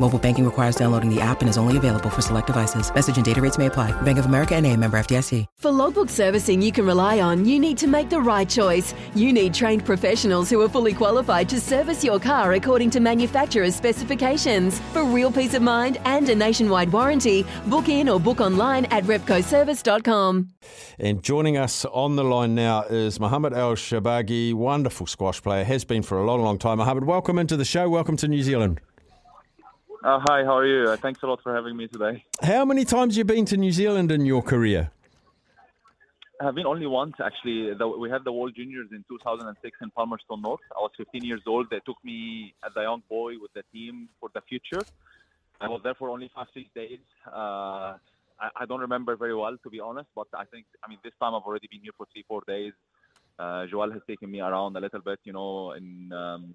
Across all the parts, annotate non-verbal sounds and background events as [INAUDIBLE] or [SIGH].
Mobile banking requires downloading the app and is only available for select devices. Message and data rates may apply. Bank of America and a member FDIC. For logbook servicing you can rely on, you need to make the right choice. You need trained professionals who are fully qualified to service your car according to manufacturer's specifications. For real peace of mind and a nationwide warranty, book in or book online at repcoservice.com. And joining us on the line now is Mohamed El Shorbagy, wonderful squash player, has been for a long, long time. Mohamed, welcome into the show. Welcome to New Zealand. Uh, hi, how are you? Uh, thanks a lot for having me today. How many times have you been to New Zealand in your career? I've been only once actually. The, we had the World Juniors in 2006 in Palmerston North. I was 15 years old. They took me as a young boy with the team for the future. I was there for only five, six days. Uh, I, I, don't remember very well, to be honest, but I think, I mean, this time I've already been here for three, four days. Uh, Joelle has taken me around a little bit, you know, in um,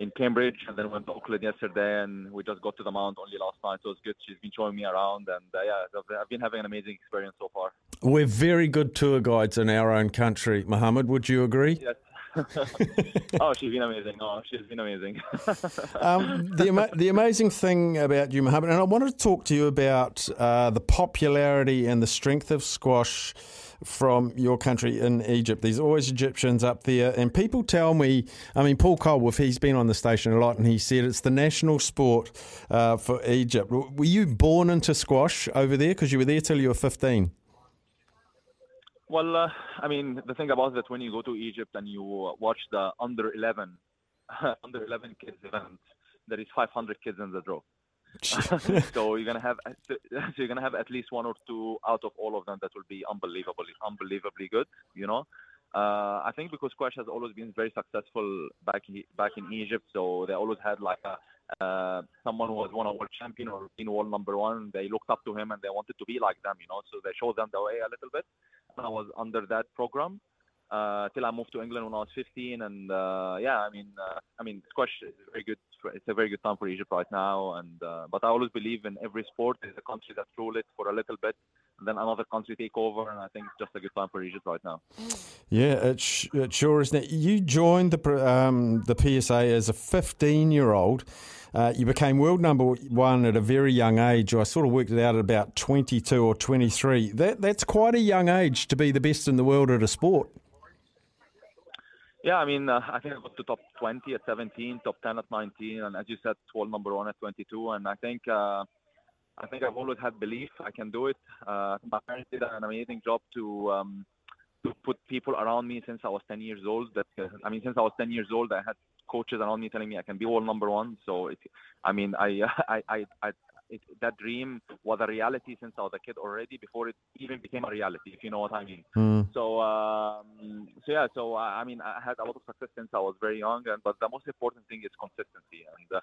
in Cambridge, and then went to Auckland yesterday, and we just got to the Mount only last night, so it's good. She's been showing me around, and uh, yeah, I've been having an amazing experience so far. We're very good tour guides in our own country, Mohamed, Would you agree? Yes. [LAUGHS] oh, she's been amazing. Oh, she's been amazing. [LAUGHS] um, the, ama- the amazing thing about you, Mohamed, and I wanted to talk to you about uh, the popularity and the strength of squash from your country in Egypt. There's always Egyptians up there, and people tell me, I mean, Paul Colwood, he's been on the station a lot, and he said it's the national sport uh, for Egypt. Were you born into squash over there because you were there till you were 15? Well, uh, I mean, the thing about that when you go to Egypt and you watch the under 11, [LAUGHS] under 11 kids event, there is 500 kids in the draw. [LAUGHS] so you're gonna have so [LAUGHS] you're gonna have at least one or two out of all of them that will be unbelievably unbelievably good. You know, uh, I think because squash has always been very successful back in, back in Egypt, so they always had like a uh, someone who was won a world champion or been world number one. They looked up to him and they wanted to be like them. You know, so they showed them the way a little bit. And I was under that program uh, till I moved to England when I was 15. And uh, yeah, I mean, uh, I mean, squash is very good. It's a very good time for Egypt right now. And uh, but I always believe in every sport. There's a country that rule it for a little bit, and then another country take over. And I think just a good time for Egypt right now. Yeah, it, sh- it sure is. Now, you joined the um, the PSA as a 15 year old. Uh, you became world number one at a very young age. I sort of worked it out at about 22 or 23. That that's quite a young age to be the best in the world at a sport. Yeah, I mean, uh, I think I got to top 20 at 17, top 10 at 19, and as you said, world number one at 22. And I think uh, I think I've always had belief I can do it. Uh, my parents did an amazing job to um, to put people around me since I was 10 years old. That I mean, since I was 10 years old, I had coaches around me telling me I can be world number one. So, it, I mean, I [LAUGHS] I I, I it, that dream was a reality since I was a kid already before it even became a reality, if you know what I mean. Mm. So, um, so yeah, so I mean, I had a lot of success since I was very young, and but the most important thing is consistency. And uh,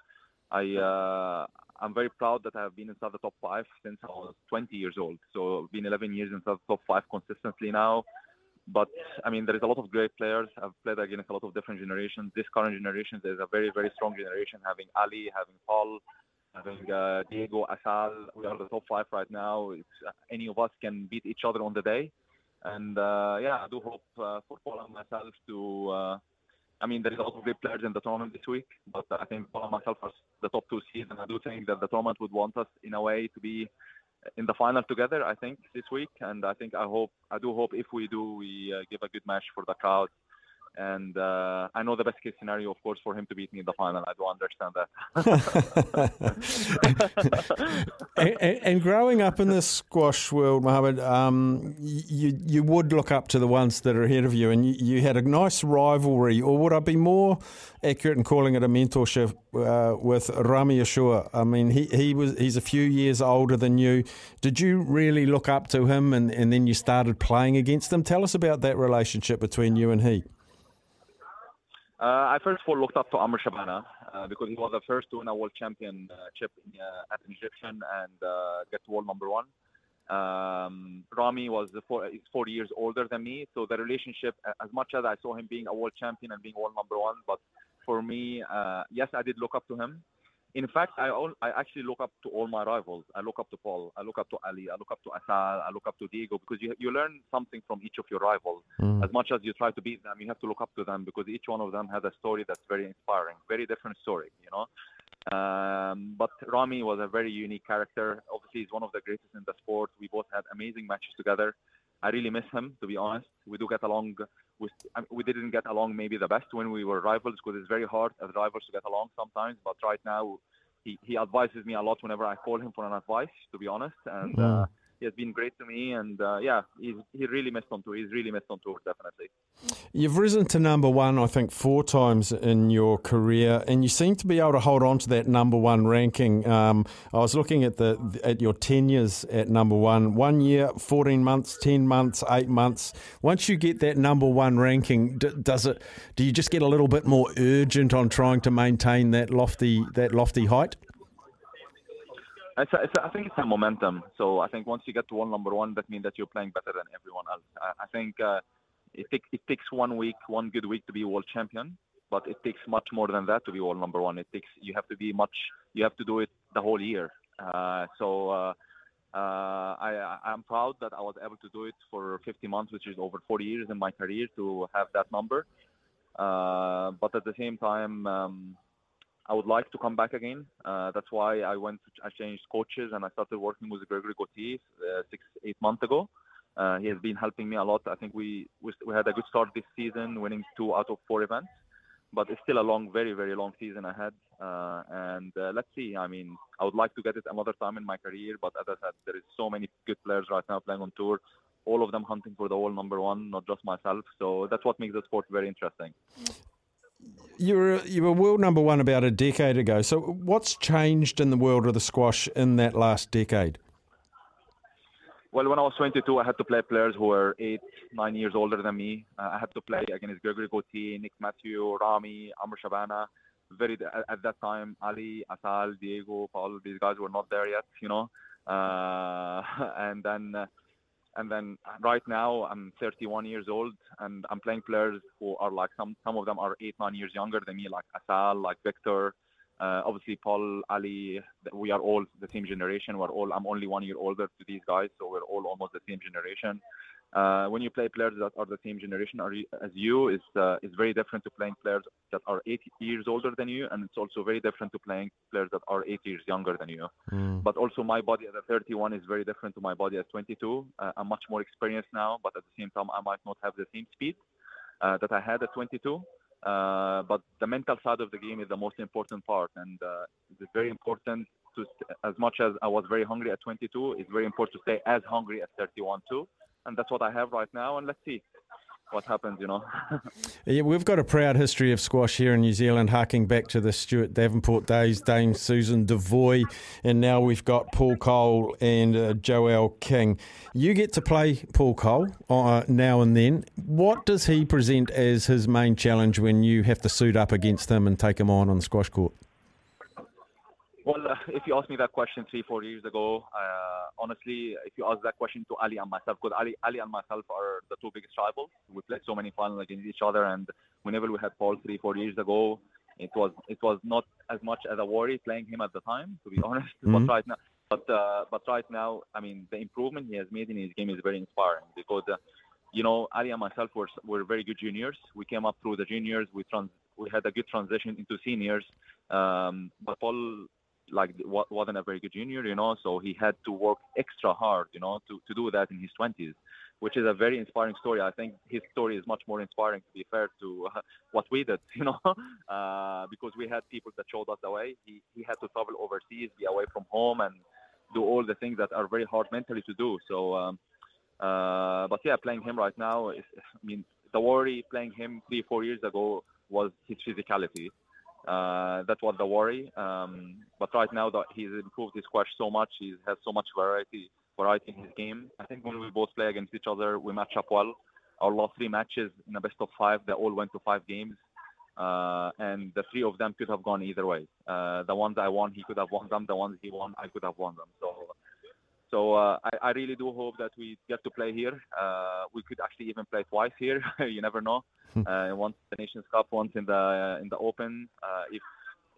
I, uh, I'm very proud that I have been inside the top five since I was 20 years old. So, I've been 11 years inside the top five consistently now. But I mean, there is a lot of great players. I've played against a lot of different generations. This current generation, there's a very, very strong generation, having Ali, having Paul, having uh, Diego Asal. We are the top five right now. Uh, any of us can beat each other on the day. And uh, yeah, I do hope uh, for Paul and myself to. Uh, I mean, there is a lot of great players in the tournament this week, but I think Paul and myself are the top two seeds, and I do think that the tournament would want us in a way to be in the final together. I think this week, and I think I hope I do hope if we do, we uh, give a good match for the crowd and uh, I know the best case scenario, of course, for him to beat me in the final. I do understand that. [LAUGHS] and, and, growing up in the squash world, Mohamed, um, you you would look up to the ones that are ahead of you, and you, you, had a nice rivalry, or would I be more accurate in calling it a mentorship uh, with Ramy Ashour? I mean, he, he was he's a few years older than you. Did you really look up to him, and, and then you started playing against him? Tell us about that relationship between you and he. Uh, I first of all looked up to Amr Shabana uh, because he was the first to win a world championship in, uh, at an Egyptian and uh, get to world number one. Um, Ramy was four, four years older than me, so the relationship, as much as I saw him being a world champion and being world number one, but for me, uh, yes, I did look up to him. In fact, I, all, I actually look up to all my rivals. I look up to Paul. I look up to Ali. I look up to Asal. I look up to Diego because you, you learn something from each of your rivals. Mm. As much as you try to beat them, you have to look up to them because each one of them has a story that's very inspiring, very different story, you know. Um, but Ramy was a very unique character. Obviously, he's one of the greatest in the sport. We both had amazing matches together. I really miss him, to be honest. We do get along. With, I mean, we didn't get along maybe the best when we were rivals because it's very hard as rivals to get along sometimes. But right now, he, he advises me a lot whenever I call him for an advice, to be honest. And uh, he has been great to me, and uh, yeah, he's he really missed on tour. He's really missed on tour, definitely. You've risen to number one, I think, four times in your career, and you seem to be able to hold on to that number one ranking. Um, I was looking at the at your tenures at number one: one year, fourteen months, ten months, eight months. Once you get that number one ranking, does it? Do you just get a little bit more urgent on trying to maintain that lofty that lofty height? It's it's I think it's a momentum. So I think once you get to one number one, that means that you're playing better than everyone else. I, I think uh, it, take, it takes one week, one good week to be world champion, but it takes much more than that to be world number one. It takes you have to be much. You have to do it the whole year. Uh, so uh, uh, I, I'm proud that I was able to do it for 50 months, which is over 40 years in my career to have that number. Uh, but at the same time. Um, I would like to come back again. Uh, that's why I went. To, I changed coaches and I started working with Gregory Gaultier uh, six, eight months ago. Uh, he has been helping me a lot. I think we, we we had a good start this season, winning two out of four events, but it's still a long, very very long season ahead. Uh, and uh, let's see. I mean, I would like to get it another time in my career, but as I said, there is so many good players right now playing on tour. All of them hunting for the world number one, not just myself. So that's what makes the sport very interesting you were you were world number one about a decade ago. So what's changed in the world of the squash in that last decade? Well, when I was 22, I had to play players who were eight, nine years older than me. Uh, I had to play against Gregory Gaultier, Nick Matthew, Ramy, Amr Shabana. Very at that time, Ali, Asal, Diego, Paul. These guys were not there yet, you know. Uh, [LAUGHS] and then. Uh, and then right now I'm 31 years old and I'm playing players who are like some some of them are eight nine years younger than me, like Asal, like Victor. Uh, obviously, Paul, Ali, we are all the same generation. We're all. I'm only one year older to these guys, so we're all almost the same generation. Uh, when you play players that are the same generation as you, is uh, is very different to playing players that are eight years older than you, and it's also very different to playing players that are eight years younger than you. Mm. But also, my body at 31 is very different to my body at 22. Uh, I'm much more experienced now, but at the same time, I might not have the same speed uh, that I had at 22. Uh, but the mental side of the game is the most important part, and uh, it's very important to, as much as I was very hungry at 22, it's very important to stay as hungry at 31 too and that's what I have right now. And let's see what happens, you know. [LAUGHS] yeah, we've got a proud history of squash here in New Zealand, harking back to the Stuart Davenport days, Dame Susan Devoy, and now we've got Paul Coll and uh, Joelle King. You get to play Paul Coll uh, now and then. What does he present as his main challenge when you have to suit up against him and take him on on the squash court? Well, uh, if you asked me that question three, four years ago, uh, honestly, if you ask that question to Ali and myself, because Ali, Ali and myself are the two biggest rivals. We played so many finals against each other, and whenever we had Paul three, four years ago, it was it was not as much as a worry playing him at the time, to be [LAUGHS] honest. Mm-hmm. But right now, but uh, but right now, I mean, the improvement he has made in his game is very inspiring because. Uh, you know, Ali and myself were were very good juniors. We came up through the juniors. We trans we had a good transition into seniors. Um, but Paul like wasn't a very good junior, you know, so he had to work extra hard, you know, to, to do that in his 20s, which is a very inspiring story. I think his story is much more inspiring, to be fair, to [LAUGHS] what we did, [LAUGHS] you know, uh, because we had people that showed us the way. He, he had to travel overseas, be away from home, and do all the things that are very hard mentally to do. So, um, uh, but yeah, playing him right now, is, [LAUGHS] I mean, the worry playing him three, four years ago was his physicality. Uh, that was the worry. Um, but right now that he's improved his squash so much, he has so much variety variety in his game. I think when we both play against each other, we match up well. Our last three matches in a best of five, they all went to five games. Uh, and the three of them could have gone either way. Uh, the ones I won, he could have won them. The ones he won, I could have won them. So So uh, I, I, really do hope that we get to play here. Uh, we could actually even play twice here. [LAUGHS] you never know. Hmm. Uh, once the Nations Cup, once in the in the Open, uh, if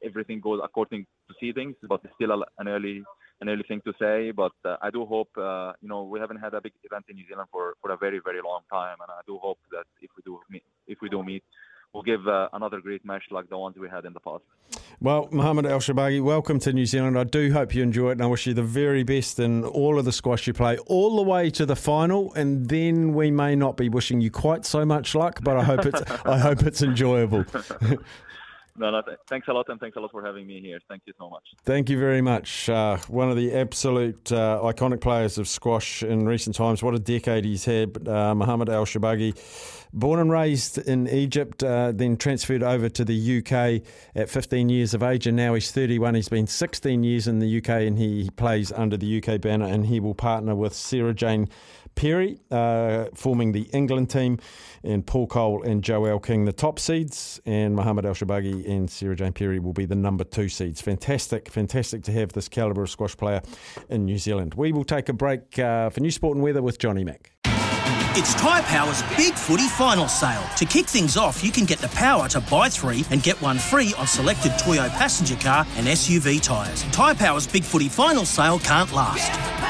everything goes according to seedings. But it's still an early an early thing to say. But uh, I do hope uh, you know we haven't had a big event in New Zealand for, for a very very long time, and I do hope that if we do meet, if we do meet we'll give uh, another great match like the ones we had in the past. Well, Mohamed El Shorbagy, welcome to New Zealand. I do hope you enjoy it, and I wish you the very best in all of the squash you play, all the way to the final. And then we may not be wishing you quite so much luck, but I hope it's [LAUGHS] I hope it's enjoyable. [LAUGHS] No, no, th- thanks a lot, and thanks a lot for having me here. Thank you so much. Thank you very much. Uh, one of the absolute uh, iconic players of squash in recent times. What a decade he's had. Uh, Mohamed El Shorbagy, born and raised in Egypt, uh, then transferred over to the UK at 15 years of age, and now he's 31. He's been 16 years in the UK, and he plays under the UK banner, and he will partner with Sarah Jane Perry, uh, forming the England team, and Paul Coll and Joelle King, the top seeds, and Mohamed El Shorbagy and Sarah Jane Perry will be the number two seeds. Fantastic, fantastic to have this calibre of squash player in New Zealand. We will take a break uh, for New Sport and Weather with Johnny Mack. It's Tyre Power's Big Footy Final Sale. To kick things off, you can get the power to buy three and get one free on selected Toyo passenger car and SUV tyres. Tyre Power's Big Footy Final Sale can't last.